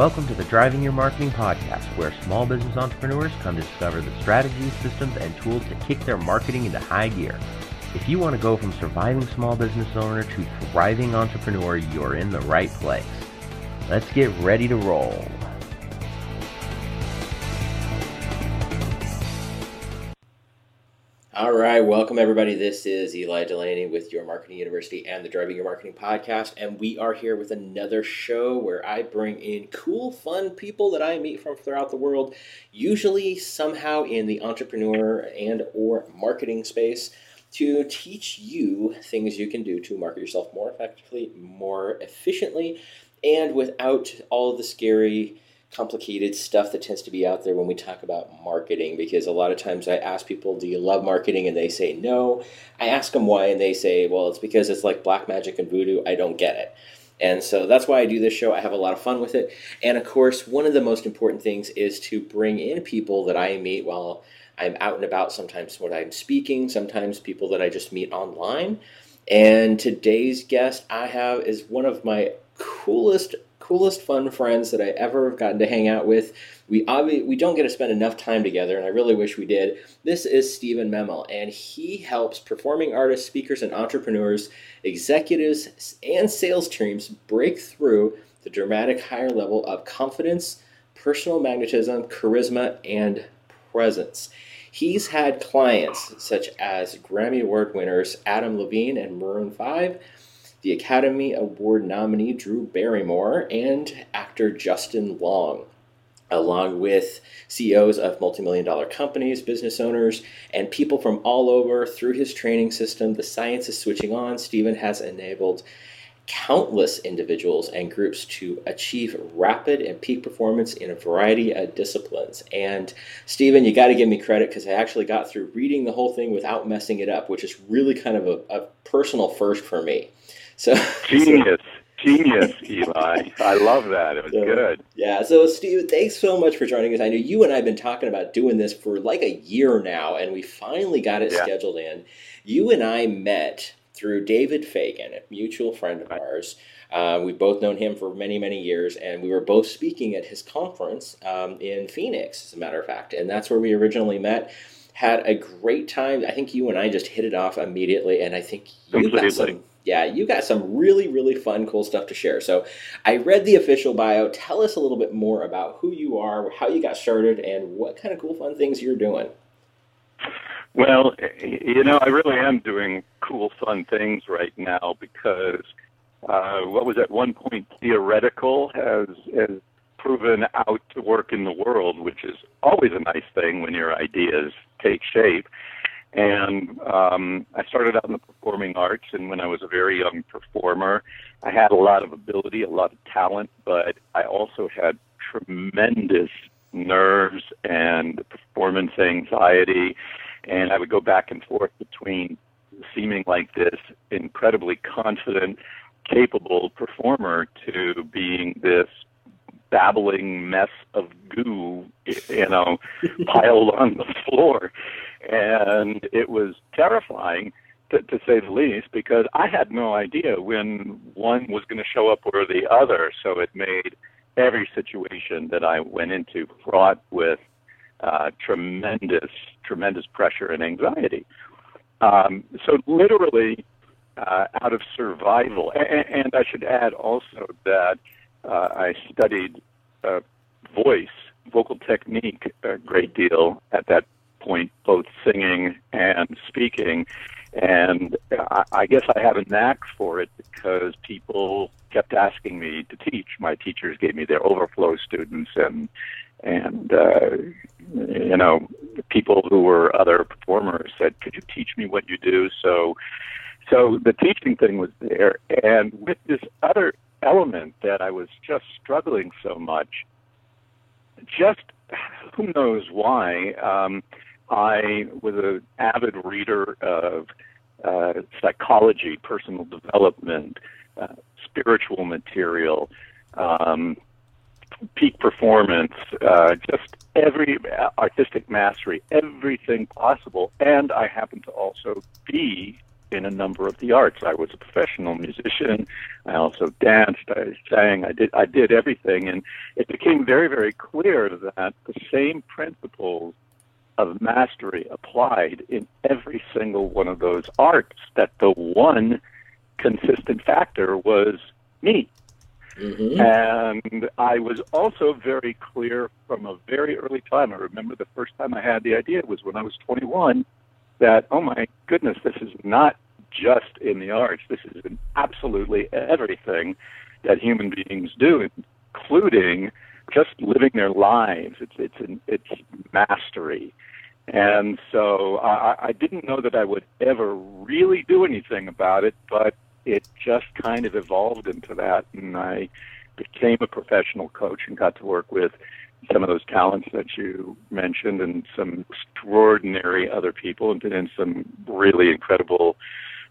Welcome to the Driving Your Marketing podcast, where small business entrepreneurs come to discover the strategies, systems, and tools to kick their marketing into high gear. If you want to go from surviving small business owner to thriving entrepreneur, you're in the right place. Let's get ready to roll. All right, welcome everybody. This is Eli Delaney with Your Marketing University and the Driving Your Marketing podcast, and we are here with another show where I bring in cool, fun people that I meet from throughout the world, usually somehow in the entrepreneur and or marketing space to teach you things you can do to market yourself more effectively, more efficiently, and without all the scary complicated stuff that tends to be out there when we talk about marketing because a lot of times I ask people, Do you love marketing? And they say no. I ask them why, and they say, Well, it's because it's like black magic and voodoo. I don't get it. And so that's why I do this show. I have a lot of fun with it. And of course, one of the most important things is to bring in people that I meet while I'm out and about, sometimes when I'm speaking, sometimes people that I just meet online. And today's guest I have is one of my coolest coolest fun friends that I ever have gotten to hang out with. We obviously we don't get to spend enough time together, and I really wish we did. This is Steven Memel, and he helps performing artists, speakers, and entrepreneurs, executives, and sales teams break through the dramatic higher level of confidence, personal magnetism, charisma, and presence. He's had clients such as Grammy Award winners Adam Levine and Maroon 5 the Academy Award nominee Drew Barrymore, and actor Justin Long along with CEOs of multimillion dollar companies, business owners, and people from all over through his training system. The science is switching on. Steven has enabled countless individuals and groups to achieve rapid and peak performance in a variety of disciplines. And Steven, you got to give me credit because I actually got through reading the whole thing without messing it up, which is really kind of a, a personal first for me. So genius. So, genius, Eli. I love that. It was so, good. Yeah. So, Steve, thanks so much for joining us. I know you and I have been talking about doing this for like a year now, and we finally got it yeah. scheduled in. You and I met through David Fagan, a mutual friend of ours. Uh, we've both known him for many, many years, and we were both speaking at his conference um, in Phoenix, as a matter of fact. And that's where we originally met. Had a great time. I think you and I just hit it off immediately, and I think you Completely. got some yeah, you got some really, really fun, cool stuff to share. So I read the official bio. Tell us a little bit more about who you are, how you got started, and what kind of cool, fun things you're doing. Well, you know, I really am doing cool, fun things right now because uh, what was at one point theoretical has, has proven out to work in the world, which is always a nice thing when your ideas take shape. And um, I started out in the performing arts, and when I was a very young performer, I had a lot of ability, a lot of talent, but I also had tremendous nerves and performance anxiety. And I would go back and forth between seeming like this incredibly confident, capable performer to being this babbling mess of goo, you know, piled on the floor and it was terrifying to, to say the least because I had no idea when one was going to show up or the other. So it made every situation that I went into fraught with uh, tremendous, tremendous pressure and anxiety. Um, so literally, uh, out of survival, and, and I should add also that uh, I studied uh, voice, vocal technique a great deal at that point, both singing and speaking. And I, I guess I have a knack for it because people kept asking me to teach. My teachers gave me their overflow students and and uh, you know people who were other performers said, "Could you teach me what you do?" So so the teaching thing was there, and with this other element that I was just struggling so much, just who knows why. Um, I was an avid reader of uh, psychology, personal development, uh, spiritual material, um, peak performance, uh, just every artistic mastery, everything possible. And I happen to also be in a number of the arts. I was a professional musician. I also danced. I sang. I did. I did everything, and it became very, very clear that the same principles of mastery applied in every single one of those arts. That the one consistent factor was me. Mm-hmm. And I was also very clear from a very early time. I remember the first time I had the idea was when I was 21 that, oh my goodness, this is not just in the arts. This is in absolutely everything that human beings do, including just living their lives. It's it's an, it's mastery, and so I, I didn't know that I would ever really do anything about it, but it just kind of evolved into that, and I became a professional coach and got to work with some of those talents that you mentioned and some extraordinary other people and been in some really incredible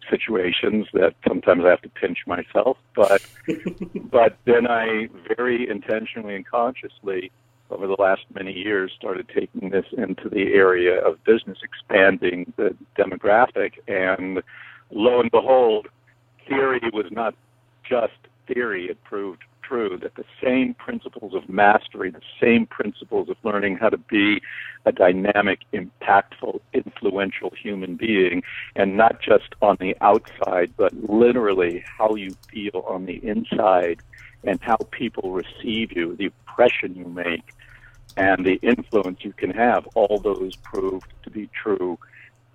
situations that sometimes I have to pinch myself. But but then I very intentionally and consciously over the last many years started taking this into the area of business expanding the demographic. And lo and behold theory was not just theory. It proved true that the same principles of mastery, the same principles of learning how to be a dynamic, impactful, influential human being, and not just on the outside, but literally how you feel on the inside and how people receive you, the impression you make, and the influence you can have, all those proved to be true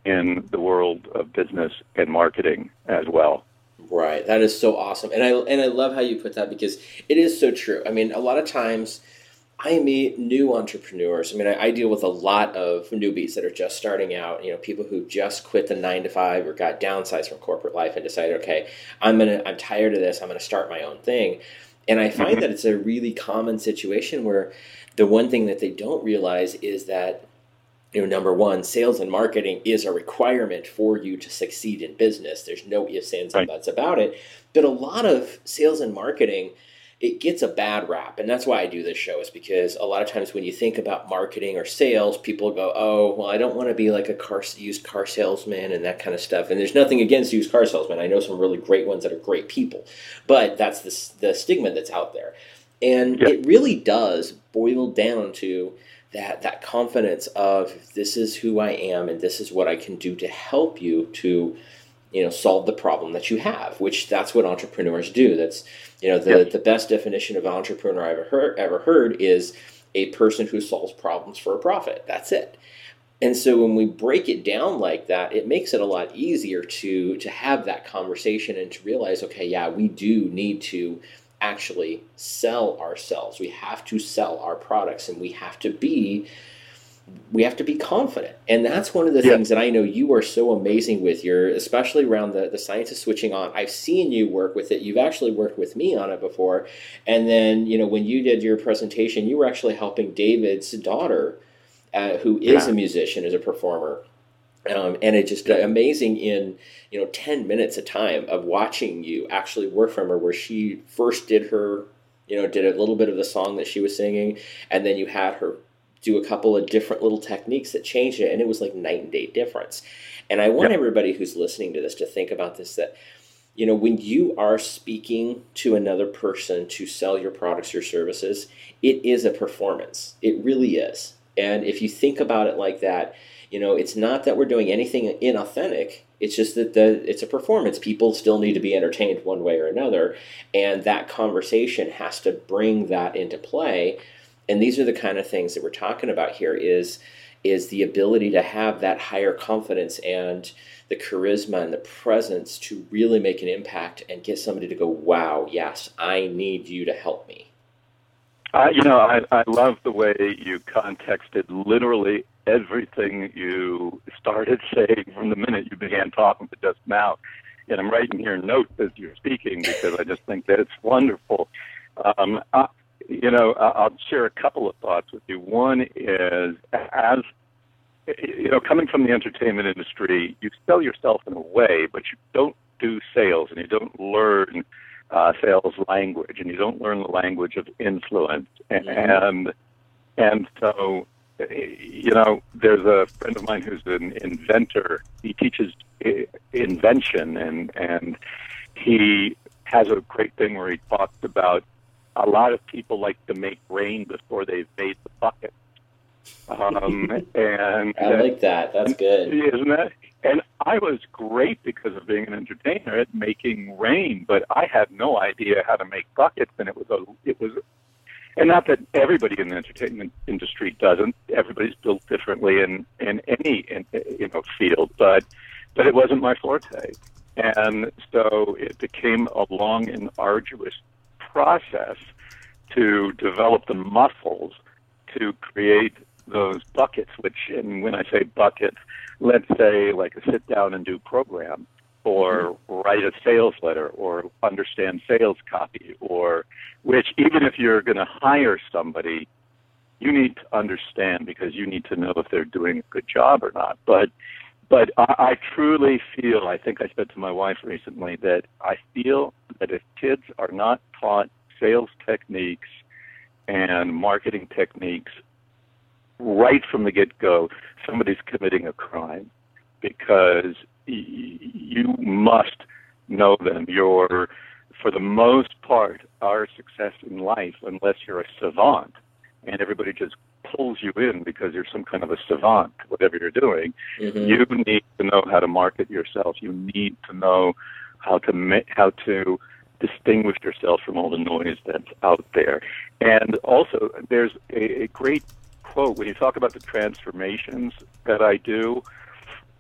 in the world of business and marketing as well. Right. That is so awesome. And I and I love how you put that because it is so true. I mean, a lot of times I meet new entrepreneurs. I mean, I, I, deal with a lot of newbies that are just starting out. You know, people who just quit the nine to five or got downsized from corporate life and decided, okay, I'm gonna, I'm tired of this. I'm gonna start my own thing. And I find mm-hmm. that it's a really common situation where the one thing that they don't realize is that you know, number one, sales and marketing is a requirement for you to succeed in business. There's no ifs, ands, and buts about it. But a lot of sales and marketing, it gets a bad rap. And that's why I do this show, is because a lot of times when you think about marketing or sales, people go, oh, well, I don't want to be like a car used car salesman and that kind of stuff. And there's nothing against used car salesmen. I know some really great ones that are great people. But that's the, the stigma that's out there. And yep. it really does boil down to that that confidence of this is who I am and this is what I can do to help you to you know solve the problem that you have which that's what entrepreneurs do. That's you know the, the best definition of entrepreneur I've ever heard, ever heard is a person who solves problems for a profit. That's it. And so when we break it down like that it makes it a lot easier to to have that conversation and to realize okay yeah we do need to actually sell ourselves. We have to sell our products and we have to be we have to be confident. And that's one of the yeah. things that I know you are so amazing with. You're especially around the, the science of switching on. I've seen you work with it. You've actually worked with me on it before. And then, you know, when you did your presentation, you were actually helping David's daughter, uh, who is yeah. a musician, is a performer. Um, and it's just amazing in you know 10 minutes of time of watching you actually work from her where she first did her you know did a little bit of the song that she was singing and then you had her do a couple of different little techniques that changed it and it was like night and day difference. And i want everybody who's listening to this to think about this that you know when you are speaking to another person to sell your products or services it is a performance. It really is. And if you think about it like that you know, it's not that we're doing anything inauthentic. It's just that the it's a performance. People still need to be entertained one way or another, and that conversation has to bring that into play. And these are the kind of things that we're talking about here is is the ability to have that higher confidence and the charisma and the presence to really make an impact and get somebody to go, wow, yes, I need you to help me. Uh, you know, I, I love the way you contexted literally everything you started saying from the minute you began talking to just now. And I'm writing here notes as you're speaking because I just think that it's wonderful. Um, I, you know, I'll share a couple of thoughts with you. One is as you know, coming from the entertainment industry, you sell yourself in a way, but you don't do sales and you don't learn uh, sales language and you don't learn the language of influence. And, mm-hmm. and, and so you know, there's a friend of mine who's an inventor. He teaches invention, and and he has a great thing where he talks about a lot of people like to make rain before they've made the bucket. Um, and I like that. That's good, isn't it? And I was great because of being an entertainer at making rain, but I had no idea how to make buckets, and it was a it was and not that everybody in the entertainment industry doesn't. Everybody's built differently in in any in, you know field, but but it wasn't my forte, and so it became a long and arduous process to develop the muscles to create those buckets. Which, and when I say buckets, let's say like a sit down and do program or mm-hmm. write a sales letter or understand sales copy or which even if you're going to hire somebody you need to understand because you need to know if they're doing a good job or not. But but I, I truly feel i think i said to my wife recently that i feel that if kids are not taught sales techniques and marketing techniques right from the get go somebody's committing a crime because you must know them. You're, for the most part, our success in life, unless you're a savant and everybody just pulls you in because you're some kind of a savant, whatever you're doing, mm-hmm. you need to know how to market yourself. You need to know how to ma- how to distinguish yourself from all the noise that's out there. And also, there's a, a great quote when you talk about the transformations that I do.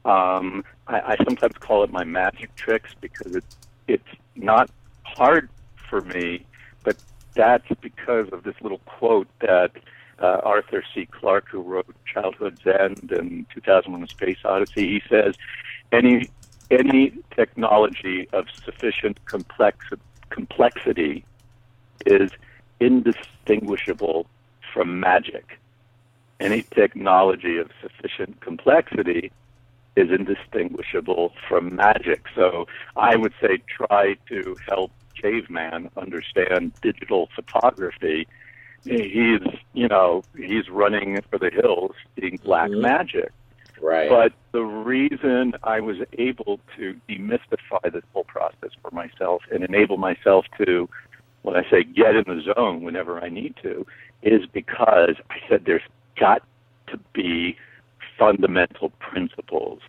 Um, I, I sometimes call it my magic tricks because it's it's not hard for me, but that's because of this little quote that uh, Arthur C. Clarke, who wrote Childhood's End and 2001: A Space Odyssey, he says, any any technology of sufficient complex complexity is indistinguishable from magic. Any technology of sufficient complexity is indistinguishable from magic. So I would say try to help caveman understand digital photography. He's, you know, he's running for the hills seeing black mm-hmm. magic. Right. But the reason I was able to demystify this whole process for myself and enable myself to, when I say get in the zone whenever I need to, is because I said there's got to be fundamental principles.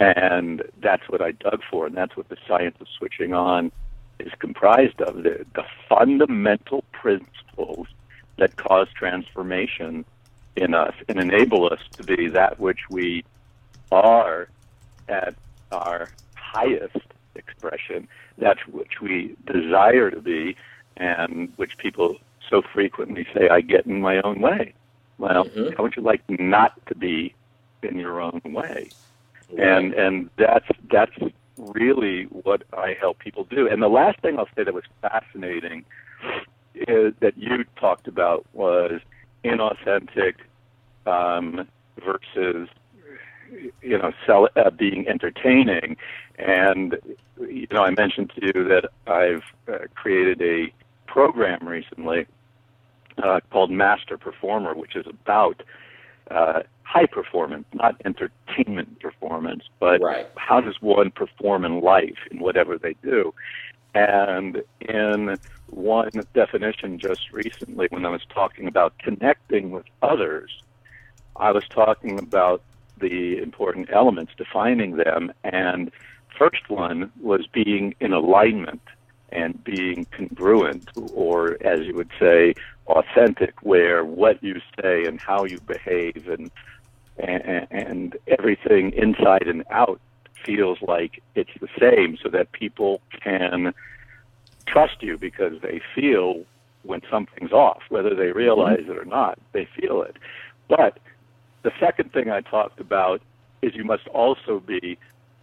And that's what I dug for, and that's what the science of switching on is comprised of the, the fundamental principles that cause transformation in us and enable us to be that which we are at our highest expression, that which we desire to be, and which people so frequently say, I get in my own way. Well, mm-hmm. how would you like not to be in your own way. And and that's that's really what I help people do. And the last thing I'll say that was fascinating is that you talked about was inauthentic um, versus you know sell, uh, being entertaining. And you know I mentioned to you that I've uh, created a program recently uh, called Master Performer, which is about uh, high performance, not entertainment performance, but right. how does one perform in life in whatever they do? And in one definition just recently, when I was talking about connecting with others, I was talking about the important elements, defining them, and first one was being in alignment and being congruent, or as you would say, authentic, where what you say and how you behave and and, and everything inside and out feels like it's the same, so that people can trust you because they feel when something's off, whether they realize mm-hmm. it or not, they feel it. But the second thing I talked about is you must also be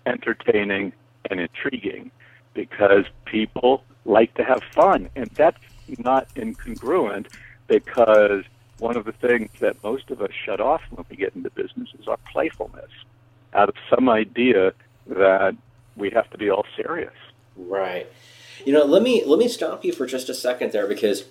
entertaining and intriguing because people like to have fun. And that's not incongruent because one of the things that most of us shut off when we get into business is our playfulness out of some idea that we have to be all serious. Right. You know, let me let me stop you for just a second there because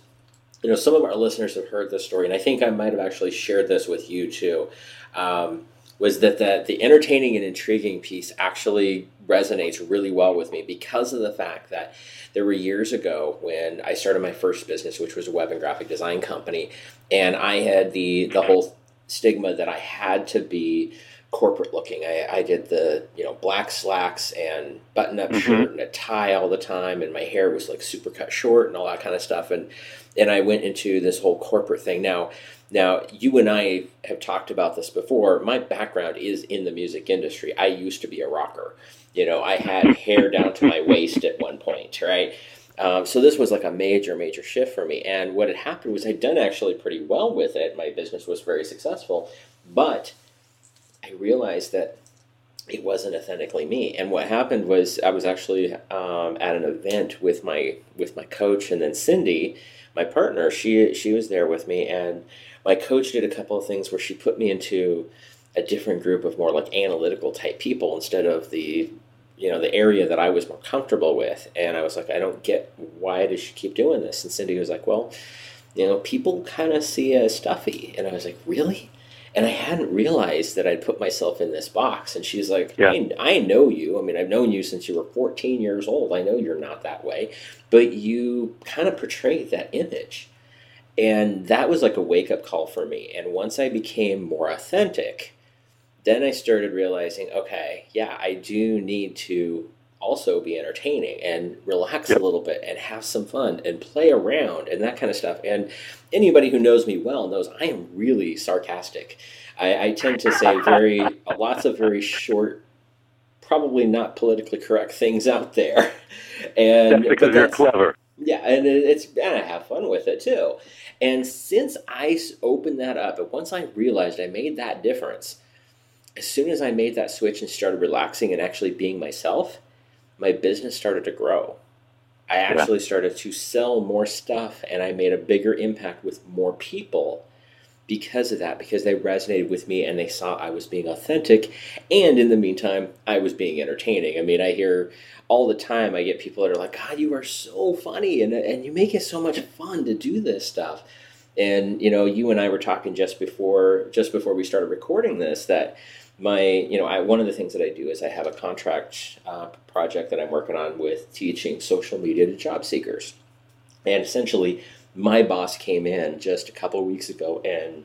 you know, some of our listeners have heard this story, and I think I might have actually shared this with you too. Um, was that the, the entertaining and intriguing piece actually resonates really well with me because of the fact that there were years ago when I started my first business, which was a web and graphic design company, and I had the the whole stigma that I had to be corporate looking. I, I did the you know black slacks and button up mm-hmm. shirt and a tie all the time, and my hair was like super cut short and all that kind of stuff. And and I went into this whole corporate thing. Now now you and I have talked about this before. My background is in the music industry. I used to be a rocker. You know, I had hair down to my waist at one point, right? Um, so this was like a major, major shift for me. And what had happened was I'd done actually pretty well with it. My business was very successful, but I realized that it wasn't authentically me. And what happened was I was actually um, at an event with my with my coach, and then Cindy, my partner, she she was there with me, and my coach did a couple of things where she put me into a different group of more like analytical type people instead of the you know the area that I was more comfortable with. And I was like, I don't get why does she keep doing this? And Cindy was like, well, you know, people kind of see as stuffy. And I was like, really? and I hadn't realized that I'd put myself in this box. And she's like, yeah. I, I, know you. I mean, I've known you since you were 14 years old. I know you're not that way, but you kind of portray that image. And that was like a wake up call for me. And once I became more authentic, then I started realizing, okay, yeah, I do need to also be entertaining and relax yep. a little bit and have some fun and play around and that kind of stuff. And anybody who knows me well knows I am really sarcastic. I, I tend to say very lots of very short, probably not politically correct things out there. And that's because you're clever. Yeah, and it's and I have fun with it too. And since I opened that up, and once I realized I made that difference, as soon as I made that switch and started relaxing and actually being myself, my business started to grow. I actually started to sell more stuff and I made a bigger impact with more people because of that, because they resonated with me and they saw I was being authentic. And in the meantime, I was being entertaining. I mean, I hear all the time, I get people that are like, God, you are so funny and, and you make it so much fun to do this stuff. And, you know, you and I were talking just before, just before we started recording this that my you know I, one of the things that i do is i have a contract uh, project that i'm working on with teaching social media to job seekers and essentially my boss came in just a couple weeks ago and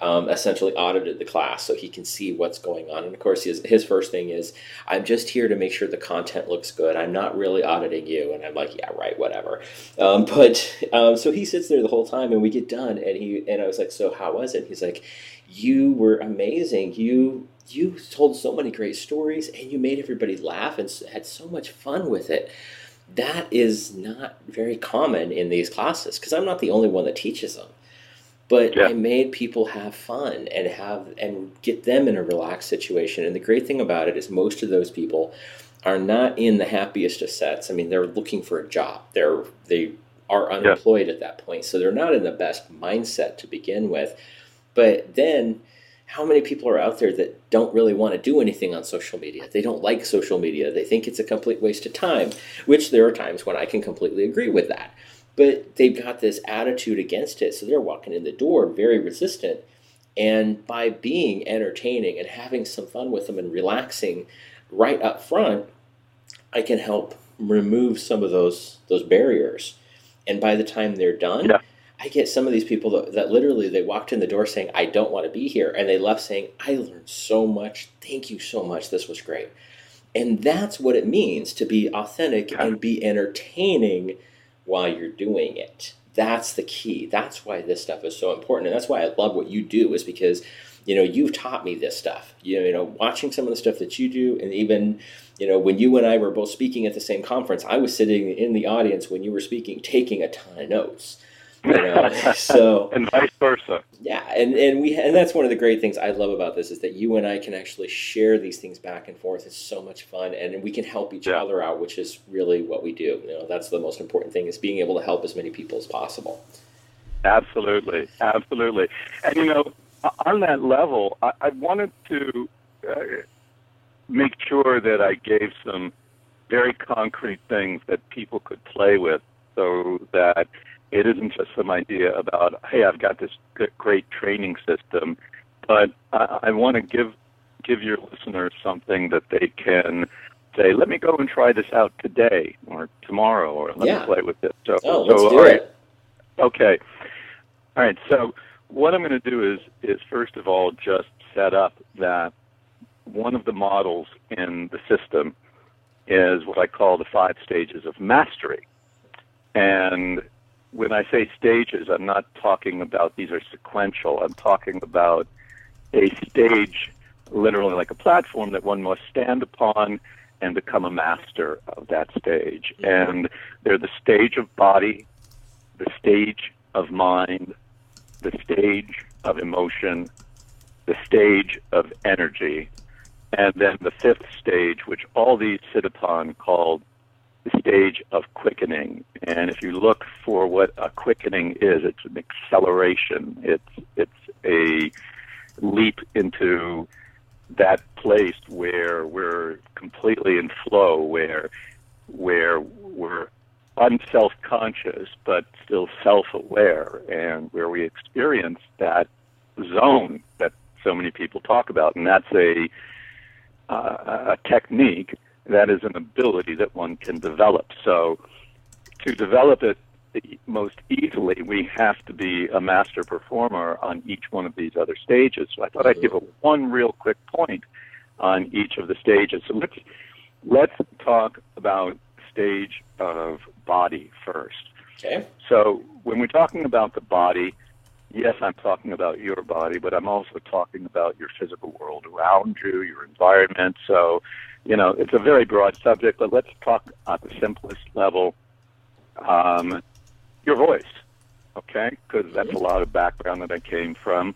um, essentially audited the class so he can see what's going on. And of course his, his first thing is i'm just here to make sure the content looks good. I'm not really auditing you. And i'm like yeah right whatever. Um, but um, so he sits there the whole time and we get done and he and i was like so how was it? He's like you were amazing. You you told so many great stories and you made everybody laugh and had so much fun with it. That is not very common in these classes because I'm not the only one that teaches them. But yeah. I made people have fun and have and get them in a relaxed situation. And the great thing about it is most of those people are not in the happiest of sets. I mean, they're looking for a job. They're they are unemployed yeah. at that point, so they're not in the best mindset to begin with. But then how many people are out there that don't really want to do anything on social media? They don't like social media. They think it's a complete waste of time, which there are times when I can completely agree with that. But they've got this attitude against it, so they're walking in the door very resistant. And by being entertaining and having some fun with them and relaxing right up front, I can help remove some of those those barriers. And by the time they're done, yeah I get some of these people that, that, literally they walked in the door saying, I don't want to be here. And they left saying, I learned so much. Thank you so much. This was great. And that's what it means to be authentic and be entertaining while you're doing it. That's the key. That's why this stuff is so important. And that's why I love what you do, is because, you know, you've taught me this stuff. You know, you know, watching some of the stuff that you do, and even, you know, when you and I were both speaking at the same conference, I was sitting in the audience when you were speaking, taking a ton of notes you know? so and vice versa. Yeah, and and we and that's one of the great things I love about this is that you and I can actually share these things back and forth. It's so much fun, and we can help each yeah. other out, which is really what we do. You know, that's the most important thing is being able to help as many people as possible. Absolutely, absolutely, and you know, on that level, I, I wanted to uh, make sure that I gave some very concrete things that people could play with, so that It isn't just some idea about, hey, I've got this great training system, but I, I want to give give your listeners something that they can say, let me go and try this out today or tomorrow, or let yeah. me play with this. So, oh, let's so, do it. Okay. All right. So what I'm going to do is is first of all just set up that one of the models in the system is what I call the five stages of mastery. And when I say stages, I'm not talking about these are sequential. I'm talking about a stage, literally like a platform that one must stand upon and become a master of that stage. And they're the stage of body, the stage of mind, the stage of emotion, the stage of energy, and then the fifth stage, which all these sit upon, called the stage of quickening. And if you look for what a quickening is, it's an acceleration. It's it's a leap into that place where we're completely in flow, where where we're unself conscious but still self aware, and where we experience that zone that so many people talk about, and that's a uh, a technique that is an ability that one can develop. So, to develop it most easily, we have to be a master performer on each one of these other stages. So, I thought I'd give a one real quick point on each of the stages. So, let's let's talk about stage of body first. Okay. So, when we're talking about the body, yes, I'm talking about your body, but I'm also talking about your physical world around you, your environment. So, you know, it's a very broad subject, but let's talk at the simplest level. Um, your voice, okay? Because that's a lot of background that I came from.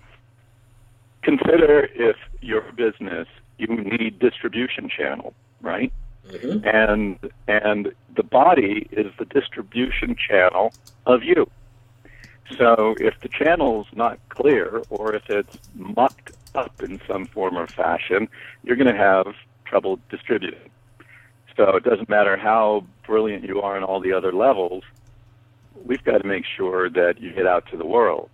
Consider if your business, you need distribution channel, right? Mm-hmm. And and the body is the distribution channel of you. So if the channel's not clear or if it's mucked up in some form or fashion, you're going to have trouble distributing. So it doesn't matter how brilliant you are in all the other levels, we've got to make sure that you get out to the world.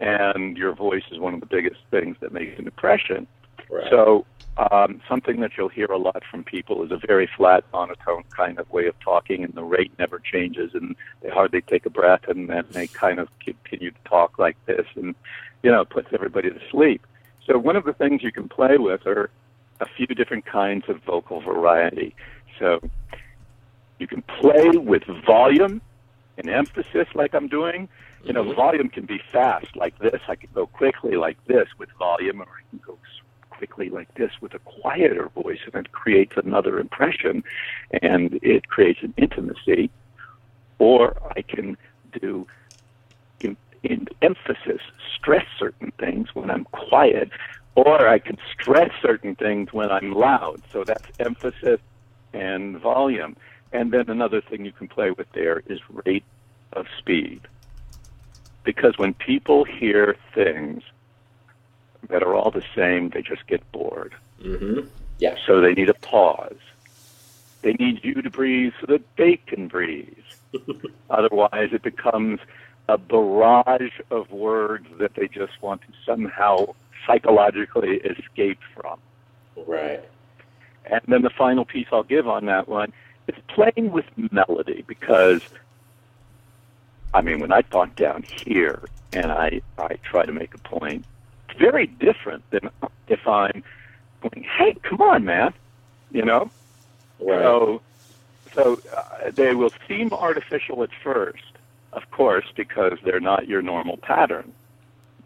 And your voice is one of the biggest things that makes an impression. Right. So um, something that you'll hear a lot from people is a very flat, monotone kind of way of talking, and the rate never changes, and they hardly take a breath, and then they kind of continue to talk like this, and you know, it puts everybody to sleep. So one of the things you can play with are a few different kinds of vocal variety. So you can play with volume and emphasis, like I'm doing. You know, mm-hmm. volume can be fast, like this. I can go quickly, like this, with volume, or I can go like this with a quieter voice, and it creates another impression, and it creates an intimacy. Or I can do in, in emphasis, stress certain things when I'm quiet, or I can stress certain things when I'm loud. So that's emphasis and volume. And then another thing you can play with there is rate of speed. Because when people hear things that are all the same, they just get bored. Mm-hmm. Yeah. So they need a pause. They need you to breathe so that they can breathe. Otherwise, it becomes a barrage of words that they just want to somehow psychologically escape from. Right. And then the final piece I'll give on that one is playing with melody because, I mean, when I talk down here and I, I try to make a point, very different than if I'm going, "Hey, come on, man," you know. Right. So, so uh, they will seem artificial at first, of course, because they're not your normal pattern.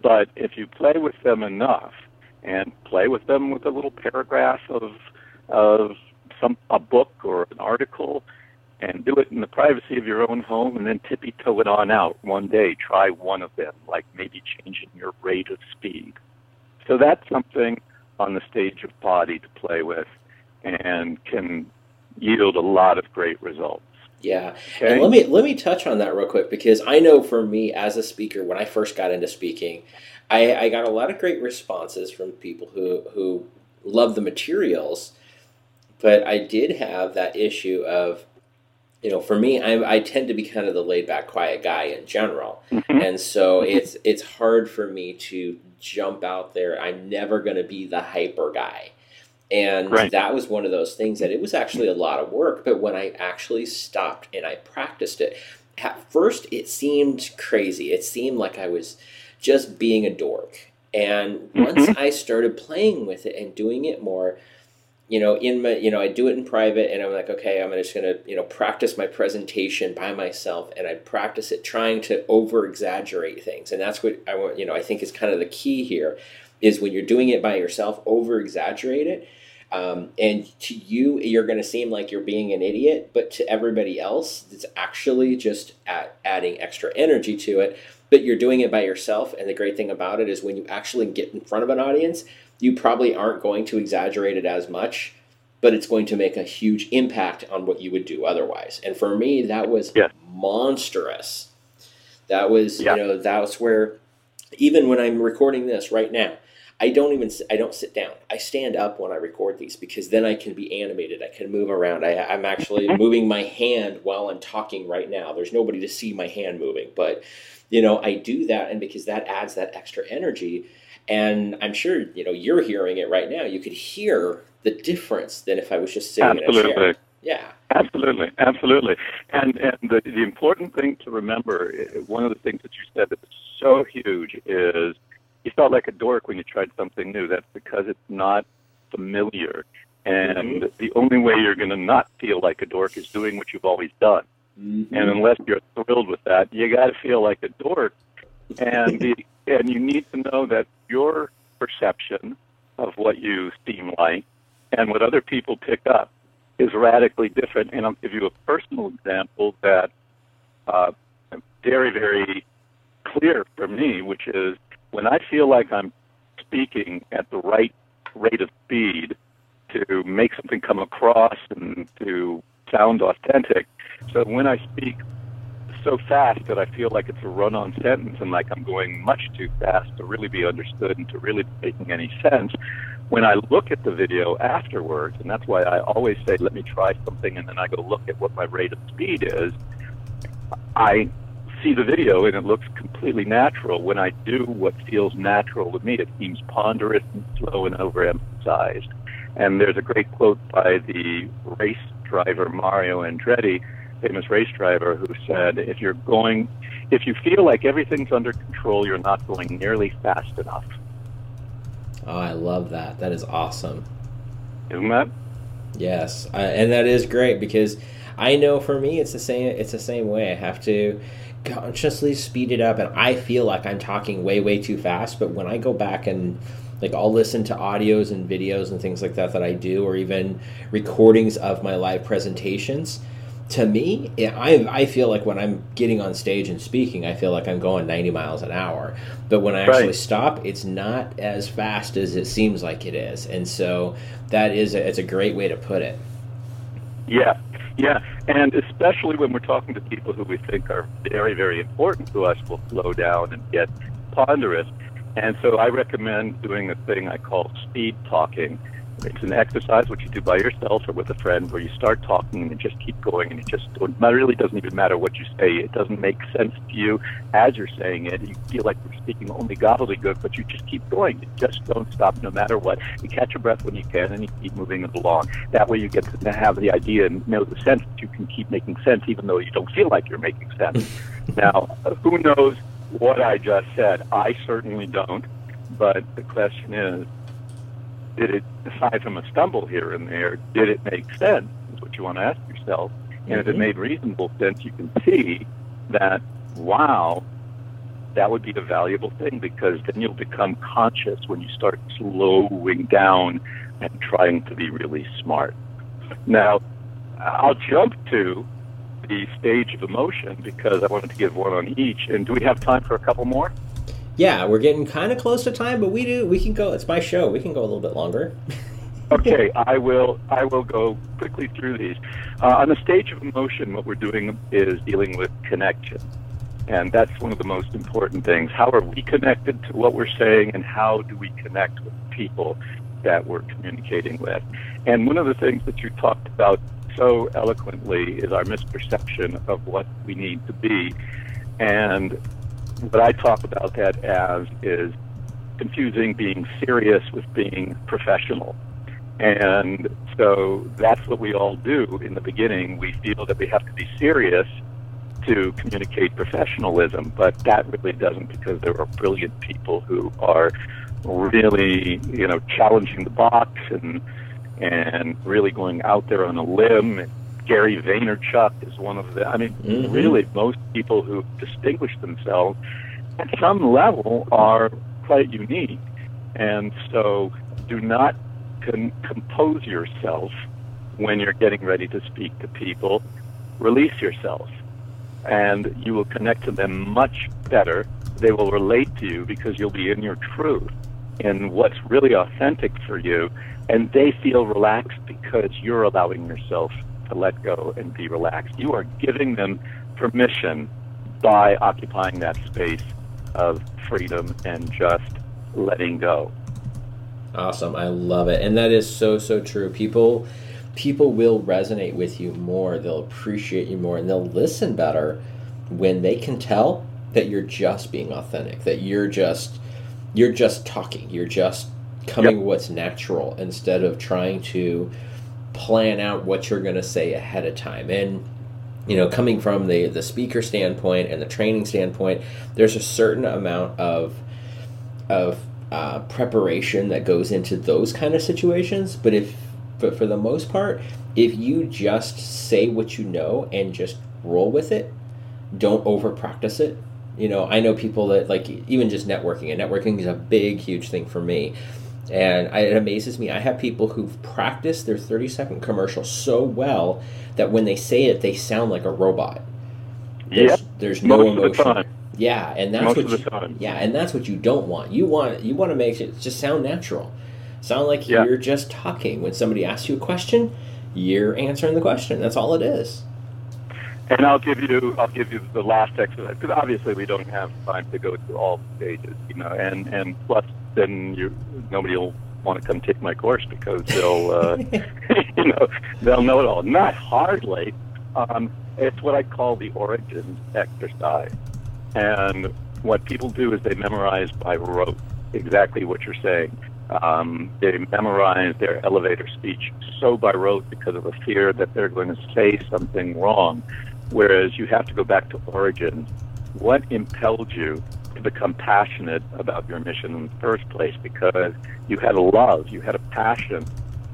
But if you play with them enough, and play with them with a little paragraph of of some a book or an article, and do it in the privacy of your own home and then tippy toe it on out. One day, try one of them, like maybe changing your rate of speed. So that's something on the stage of body to play with and can yield a lot of great results. Yeah. Okay. And let me let me touch on that real quick because I know for me as a speaker, when I first got into speaking, I, I got a lot of great responses from people who who love the materials, but I did have that issue of you know, for me, I, I tend to be kind of the laid back, quiet guy in general, Mhm. and so it's it's hard for me to jump out there. I'm never going to be the hyper guy, and Right. that was one of those things that it was actually a lot of work. But when I actually stopped and I practiced it, at first it seemed crazy. It seemed like I was just being a dork. And once I started playing with it and doing it more, you know, in my, you know, I do it in private and I'm like, okay, I'm just going to, you know, practice my presentation by myself and I practice it trying to over exaggerate things. And that's what I want, you know, I think is kind of the key here is when you're doing it by yourself, over exaggerate it. Um, and to you, you're going to seem like you're being an idiot, but to everybody else, it's actually just at adding extra energy to it. But you're doing it by yourself. And the great thing about it is when you actually get in front of an audience, you probably aren't going to exaggerate it as much, but it's going to make a huge impact on what you would do otherwise. And for me, that was Yeah. monstrous. That was, Yeah. you know, that was where even when I'm recording this right now, I don't even I don't sit down. I stand up when I record these because then I can be animated. I can move around. I, I'm actually mm-hmm. moving my hand while I'm talking right now. There's nobody to see my hand moving, but you know I do that, and because that adds that extra energy. And I'm sure you know you're hearing it right now. You could hear the difference than if I was just sitting in a Absolutely. chair. Yeah. Absolutely, absolutely. And and the, the important thing to remember, one of the things that you said that's so huge is you felt like a dork when you tried something new. That's because it's not familiar. And the only way you're going to not feel like a dork is doing what you've always done. Mhm. And unless you're thrilled with that, you got to feel like a dork. And the, and you need to know that your perception of what you seem like and what other people pick up is radically different. And I'll give you a personal example that uh, very very clear for me, which is when I feel like I'm speaking at the right rate of speed to make something come across and to sound authentic. So when I speak so fast that I feel like it's a run-on sentence and like I'm going much too fast to really be understood and to really be making any sense. When I look at the video afterwards, and that's why I always say, let me try something, and then I go look at what my rate of speed is, I see the video and it looks completely natural. When I do what feels natural to me, it seems ponderous and slow and overemphasized. And there's a great quote by the race driver Mario Andretti, famous race driver, who said, "If you're going, if you feel like everything's under control, you're not going nearly fast enough." Oh, I love that. That is awesome. Isn't that? Yes, I, and that is great because I know for me it's the same. It's the same way. I have to consciously speed it up, and I feel like I'm talking way, way too fast. But when I go back and like I'll listen to audios and videos and things like that that I do, or even recordings of my live presentations. To me, it, I I feel like when I'm getting on stage and speaking, I feel like I'm going 90 miles an hour. But when I actually Right. stop, it's not as fast as it seems like it is, and so that is a, it's a great way to put it. Yeah, yeah, and especially when we're talking to people who we think are very, very important to us, we'll slow down and get ponderous. And so I recommend doing a thing I call speed talking. It's an exercise which you do by yourself or with a friend where you start talking and you just keep going and it just it really doesn't even matter what you say. It doesn't make sense to you as you're saying it. You feel like you're speaking only gobbledygook, but you just keep going. You just don't stop no matter what. You catch your breath when you can and you keep moving it along. That way you get to have the idea and know the sense that you can keep making sense even though you don't feel like you're making sense. now, who knows what I just said? I certainly don't. But the question is, did it, aside from a stumble here and there, did it make sense? Is what you want to ask yourself. And if it made reasonable sense, you can see that, wow, that would be a valuable thing because then you'll become conscious when you start slowing down and trying to be really smart. Now, I'll jump to the stage of emotion because I wanted to give one on each. And do we have time for a couple more? Yeah, we're getting kind of close to time, but we do we can go. It's my show. We can go a little bit longer. Okay, I will. I will go quickly through these. Uh, on the stage of emotion, what we're doing is dealing with connection, and that's one of the most important things. How are we connected to what we're saying, and how do we connect with people that we're communicating with? And one of the things that you talked about so eloquently is our misperception of what we need to be. And what I talk about that as is confusing being serious with being professional. And so that's what we all do in the beginning. We feel that we have to be serious to communicate professionalism, but that really doesn't because there are brilliant people who are really, you know, challenging the box and and really going out there on a limb. Gary Vaynerchuk is one of the. I mean, mm-hmm. really, most people who distinguish themselves at some level are quite unique, and so do not con- compose yourself when you're getting ready to speak to people. Release yourself, and you will connect to them much better. They will relate to you because you'll be in your truth in what's really authentic for you, and they feel relaxed because you're allowing yourself to let go and be relaxed. You are giving them permission by occupying that space of freedom and just letting go. Awesome. I love it. And that is so so true. People people will resonate with you more. They'll appreciate you more and they'll listen better when they can tell that you're just being authentic, that you're just you're just talking. You're just coming yep. what's natural instead of trying to plan out what you're going to say ahead of time. And you know, coming from the the speaker standpoint and the training standpoint, there's a certain amount of of uh, preparation that goes into those kind of situations. But if, but for the most part, if you just say what you know and just roll with it, don't over practice it. You know, I know people that like even just networking, and networking is a big, huge thing for me. And I, it amazes me. I have people who've practiced their 30 second commercial so well that when they say it, they sound like a robot. There's, yeah. there's no Most emotion. Yeah, and that's Most what you, yeah, and that's what you don't want. You want you want to make it just sound natural, sound like Yeah. you're just talking. When somebody asks you a question, you're answering the question. That's all it is. And I'll give you I'll give you the last exercise because obviously we don't have time to go through all the stages, you know. And and plus, then you nobody will want to come take my course because they'll uh, you know they'll know it all. Not hardly. Um, it's what I call the origins exercise. And what people do is they memorize by rote exactly what you're saying. Um, they memorize their elevator speech so by rote because of a fear that they're going to say something wrong. Whereas you have to go back to origins. What impelled you to become passionate about your mission in the first place? Because you had a love, you had a passion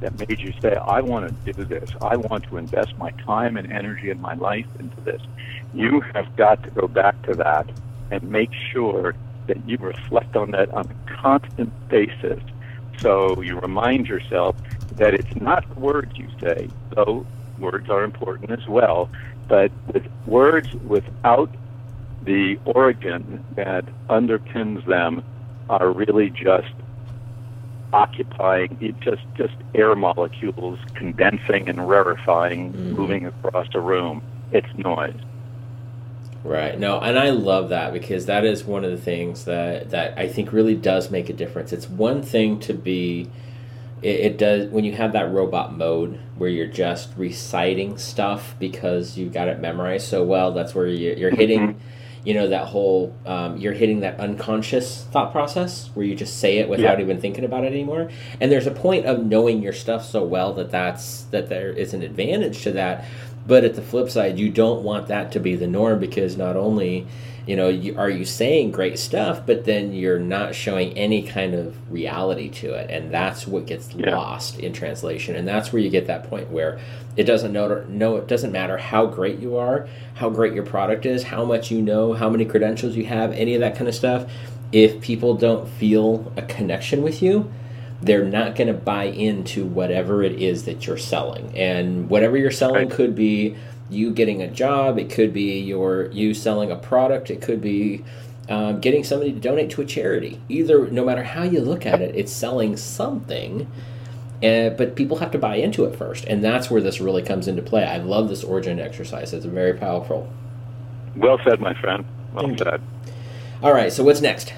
that made you say, I want to do this. I want to invest my time and energy and my life into this. You have got to go back to that and make sure that you reflect on that on a constant basis. So you remind yourself that it's not words you say, though words are important as well, but with words without the origin that underpins them are really just occupying it just just air molecules condensing and rarefying Mhm. moving across a room it's noise Right. No, and I love that because that is one of the things that that I think really does make a difference. It's one thing to be it, it does when you have that robot mode where you're just reciting stuff because you got it memorized so well. That's where you, you're hitting, you know, that whole um, you're hitting that unconscious thought process where you just say it without Yeah. even thinking about it anymore. And there's a point of knowing your stuff so well that that's that there is an advantage to that. But at the flip side, you don't want that to be the norm because not only, you know, you, are you saying great stuff, but then you're not showing any kind of reality to it, and that's what gets Yeah. lost in translation. And that's where you get that point where it doesn't know, no, it doesn't matter how great you are, how great your product is, how much you know, how many credentials you have, any of that kind of stuff. If people don't feel a connection with you, they're not going to buy into whatever it is that you're selling. And whatever you're selling Right. could be you getting a job, it could be your you selling a product, it could be um, getting somebody to donate to a charity. Either, no matter how you look at it, it's selling something. Uh, but people have to buy into it first, and that's where this really comes into play. I love this origin exercise; it's very powerful. well said my friend well said All right, so what's next?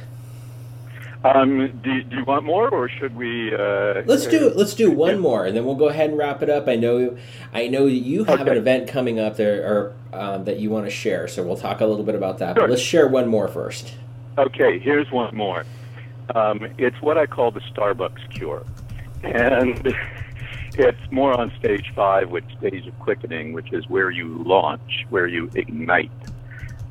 Um, do, do you want more, or should we? Uh, let's do let's do one more, and then we'll go ahead and wrap it up. I know I know you have okay. an event coming up there, or um, that you want to share, so we'll talk a little bit about that. Sure. But let's share one more first. Okay, here's one more. Um, it's what I call the Starbucks cure, and it's more on stage five, which stage of quickening, which is where you launch, where you ignite,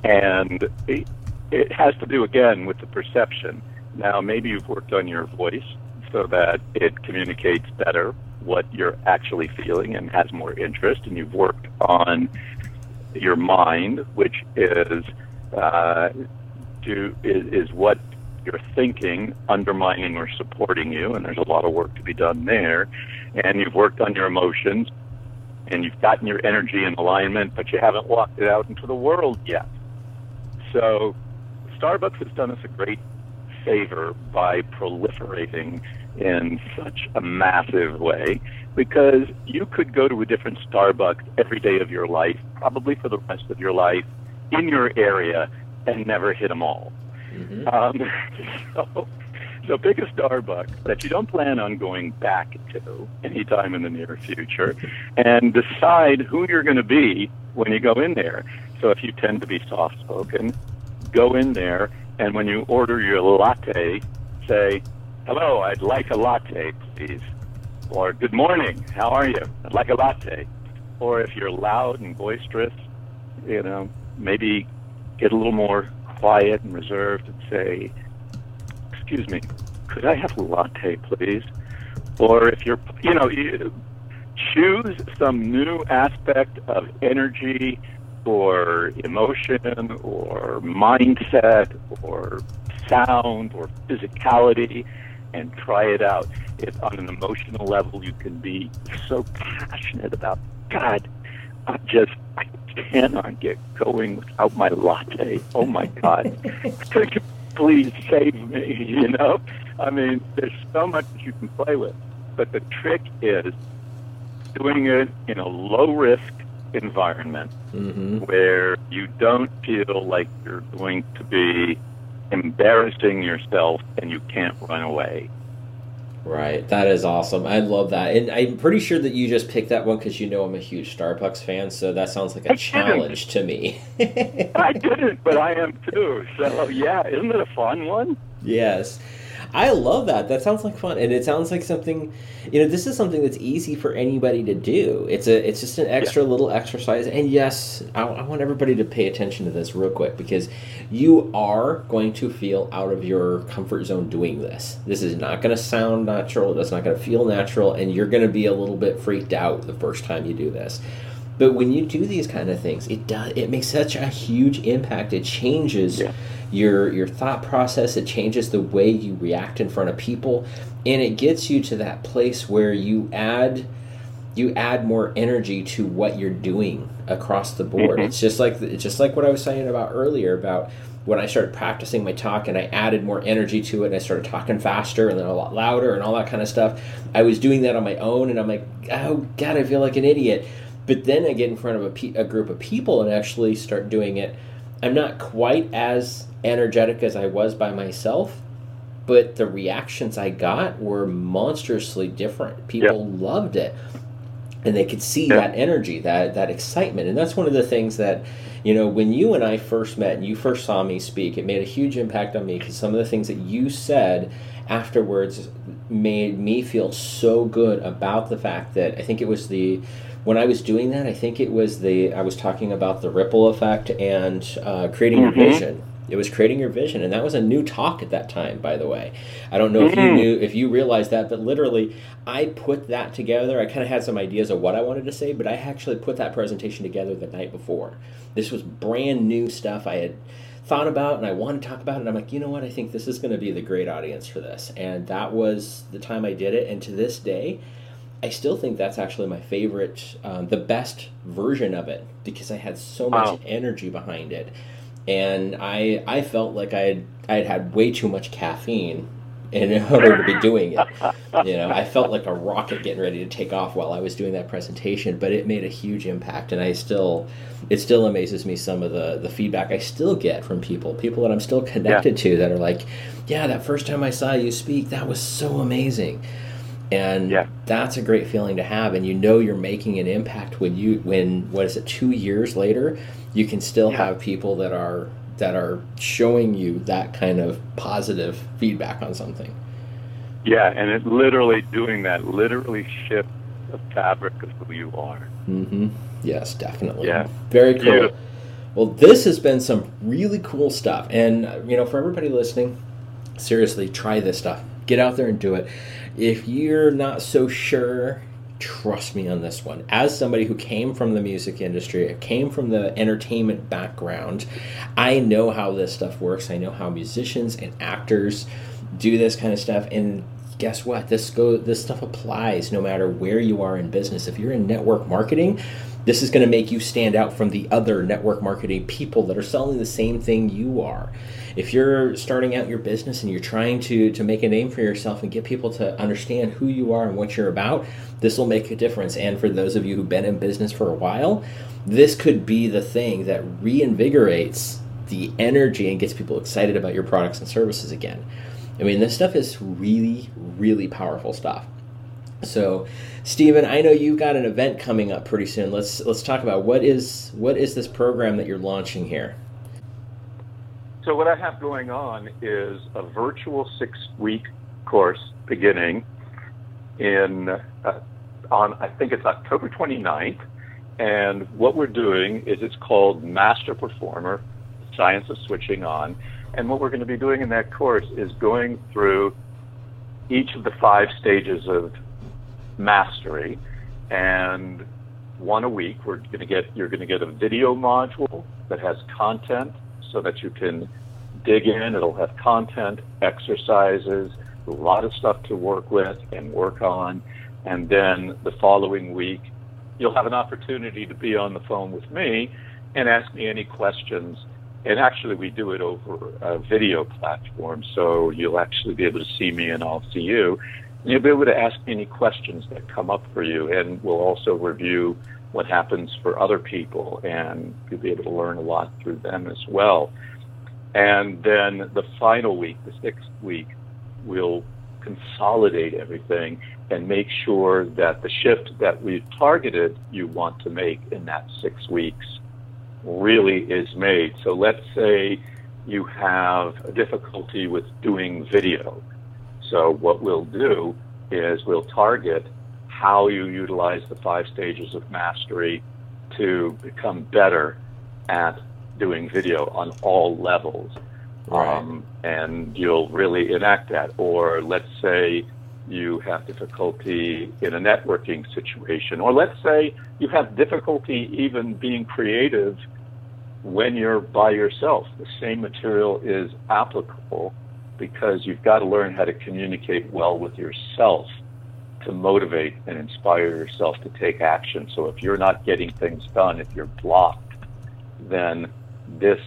and it, it has to do again with the perception now, maybe you've worked on your voice so that it communicates better what you're actually feeling and has more interest, and you've worked on your mind, which is uh, to is, is what you're thinking undermining or supporting you, and there's a lot of work to be done there. And you've worked on your emotions, and you've gotten your energy in alignment, but you haven't walked it out into the world yet. So Starbucks has done us a great favor by proliferating in such a massive way because you could go to a different Starbucks every day of your life, probably for the rest of your life, in your area, and never hit them all. Mm-hmm. Um, so, so pick a Starbucks that you don't plan on going back to anytime in the near future, and decide who you're going to be when you go in there. So if you tend to be soft spoken, go in there and when you order your latte, say, hello, I'd like a latte, please. Or good morning, how are you? I'd like a latte. Or if you're loud and boisterous, you know, maybe get a little more quiet and reserved and say, excuse me, could I have a latte, please? Or if you're, you know, you choose some new aspect of energy or emotion or mindset or sound or physicality and try it out. If on an emotional level you can be so passionate about God, I just I cannot get going without my latte. Oh my God. Could you please save me? You know? I mean, there's so much that you can play with. But the trick is doing it in a low risk environment mm-hmm. where you don't feel like you're going to be embarrassing yourself and you can't run away. Right, that is awesome. I love that, and I'm pretty sure that you just picked that one because you know I'm a huge Starbucks fan. So that sounds like a I challenge didn't. to me. I didn't, but I am too. So yeah, isn't it a fun one? Yes. I love that. That sounds like fun, and it sounds like something. You know, this is something that's easy for anybody to do. It's a, it's just an extra yeah. little exercise. And yes, I, I, want everybody to pay attention to this real quick because you are going to feel out of your comfort zone doing this. This is not going to sound natural. It's not going to feel natural, and you're going to be a little bit freaked out the first time you do this. But when you do these kind of things, it does. It makes such a huge impact. It changes. Yeah your your thought process it changes the way you react in front of people and it gets you to that place where you add you add more energy to what you're doing across the board mm-hmm. it's just like it's just like what i was saying about earlier about when i started practicing my talk and i added more energy to it and i started talking faster and then a lot louder and all that kind of stuff i was doing that on my own and i'm like oh god i feel like an idiot but then i get in front of a, pe- a group of people and actually start doing it i'm not quite as energetic as I was by myself, but the reactions I got were monstrously different. People yep. loved it. And they could see yep. that energy, that that excitement. And that's one of the things that, you know, when you and I first met and you first saw me speak, it made a huge impact on me because some of the things that you said afterwards made me feel so good about the fact that I think it was the when I was doing that, I think it was the I was talking about the ripple effect and uh, creating mm-hmm. your vision it was creating your vision, and that was a new talk at that time, by the way. I don't know mm-hmm. if you mm. knew, if you realized that, but literally, I put that together. I kind of had some ideas of what I wanted to say, but I actually put that presentation together the night before. This was brand new stuff I had thought about and I want to talk about it. And I'm like, you know what? I think this is going to be the great audience for this. And that was the time I did it. And to this day, I still think that's actually my favorite, um, the best version of it because I had so much wow. energy behind it and I I felt like I had I had had way too much caffeine in order to be doing it. You know, I felt like a rocket getting ready to take off while I was doing that presentation, but it made a huge impact, and I still, it still amazes me some of the the feedback I still get from people, people that I'm still connected yeah. to that are like, yeah, that first time I saw you speak, that was so amazing. And yeah. that's a great feeling to have, and you know you're making an impact when you when what is it two years later, you can still yeah. have people that are that are showing you that kind of positive feedback on something. Yeah, and it literally doing that literally shifts the fabric of who you are. Mm-hmm. Yes, definitely. Yeah, very cool. Beautiful. Well, this has been some really cool stuff, and you know, for everybody listening, seriously, try this stuff. Get out there and do it. If you're not so sure trust me on this one. As somebody who came from the music industry, came from the entertainment background, I know how this stuff works. I know how musicians and actors do this kind of stuff and guess what? This go this stuff applies no matter where you are in business. If you're in network marketing, this is going to make you stand out from the other network marketing people that are selling the same thing you are if you're starting out your business and you're trying to to make a name for yourself and get people to understand who you are and what you're about this will make a difference and for those of you who've been in business for a while this could be the thing that reinvigorates the energy and gets people excited about your products and services again i mean this stuff is really really powerful stuff so Steven, I know you've got an event coming up pretty soon. Let's let's talk about what is what is this program that you're launching here? So what I have going on is a virtual six-week course beginning in uh, on I think it's October 29th, and what we're doing is it's called Master Performer: Science of Switching On, and what we're going to be doing in that course is going through each of the five stages of mastery, and one a week. We're going to get you're going to get a video module that has content so that you can dig in. It'll have content, exercises, a lot of stuff to work with and work on. And then the following week, you'll have an opportunity to be on the phone with me and ask me any questions. And actually, we do it over a video platform, so you'll actually be able to see me and I'll see you. And you'll be able to ask me any questions that come up for you, and we'll also review what happens for other people, and you'll be able to learn a lot through them as well. And then the final week, the sixth week, we'll consolidate everything and make sure that the shift that we've targeted you want to make in that six weeks really is made. So let's say you have a difficulty with doing video. So what we'll do is we'll target how you utilize the five stages of mastery to become better at doing video on all levels. Right. Um, and you'll really enact that. Or let's say you have difficulty in a networking situation, or let's say you have difficulty even being creative when you're by yourself. The same material is applicable because you've got to learn how to communicate well with yourself to motivate and inspire yourself to take action. So if you're not getting things done, if you're blocked, then this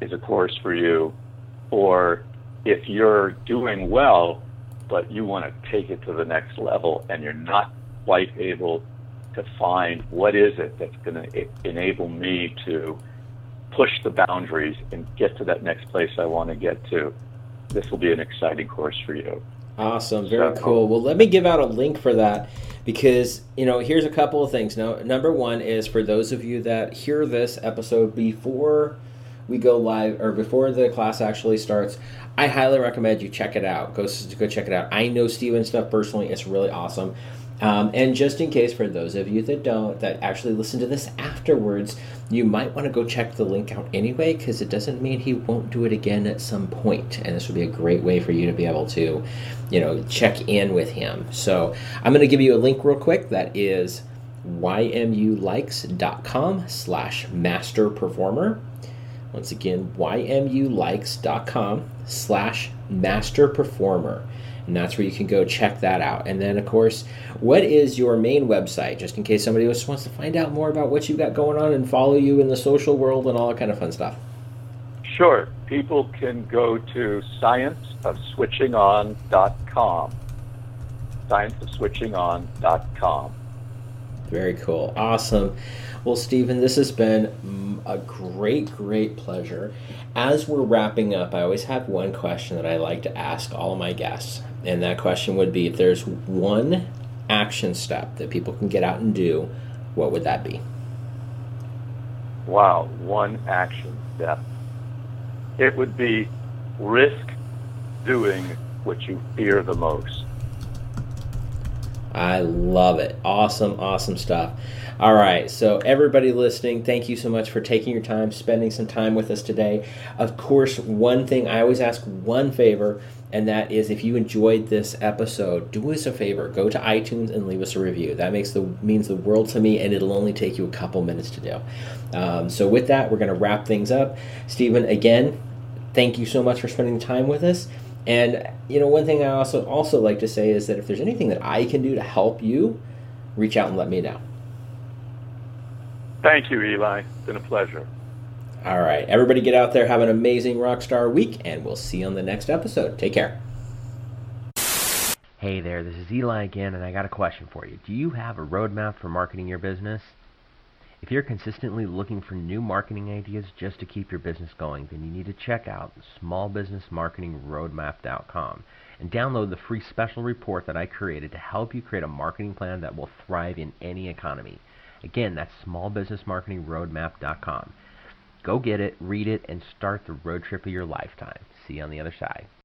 is a course for you. Or if you're doing well, but you want to take it to the next level and you're not quite able to find what is it that's going to enable me to push the boundaries and get to that next place I want to get to, this will be an exciting course for you. Awesome, very cool. Well, let me give out a link for that because you know here's a couple of things. Now, number one is for those of you that hear this episode before we go live or before the class actually starts, I highly recommend you check it out. Go go check it out. I know Steven stuff personally; it's really awesome. Um, and just in case, for those of you that don't, that actually listen to this afterwards, you might want to go check the link out anyway, because it doesn't mean he won't do it again at some point. And this would be a great way for you to be able to, you know, check in with him. So I'm going to give you a link real quick. That is ymulikes.com slash master performer. Once again, ymulikes.com slash master performer. And that's where you can go check that out. And then, of course, what is your main website, just in case somebody else wants to find out more about what you've got going on and follow you in the social world and all that kind of fun stuff? Sure. People can go to scienceofswitchingon.com. Scienceofswitchingon.com. Very cool. Awesome. Well, Steven, this has been a great, great pleasure. As we're wrapping up, I always have one question that I like to ask all of my guests. And that question would be if there's one action step that people can get out and do, what would that be? Wow, one action step. It would be risk doing what you fear the most. I love it. Awesome, awesome stuff. All right, so everybody listening, thank you so much for taking your time, spending some time with us today. Of course, one thing I always ask one favor, and that is if you enjoyed this episode, do us a favor, go to iTunes and leave us a review. That makes the means the world to me, and it'll only take you a couple minutes to do. Um, so with that, we're going to wrap things up. Steven, again, thank you so much for spending time with us. And you know, one thing I also also like to say is that if there's anything that I can do to help you, reach out and let me know. Thank you, Eli. It's been a pleasure. All right, everybody, get out there, have an amazing rockstar week, and we'll see you on the next episode. Take care. Hey there, this is Eli again, and I got a question for you. Do you have a roadmap for marketing your business? If you're consistently looking for new marketing ideas just to keep your business going, then you need to check out smallbusinessmarketingroadmap.com and download the free special report that I created to help you create a marketing plan that will thrive in any economy. Again, that's smallbusinessmarketingroadmap.com. Go get it, read it, and start the road trip of your lifetime. See you on the other side.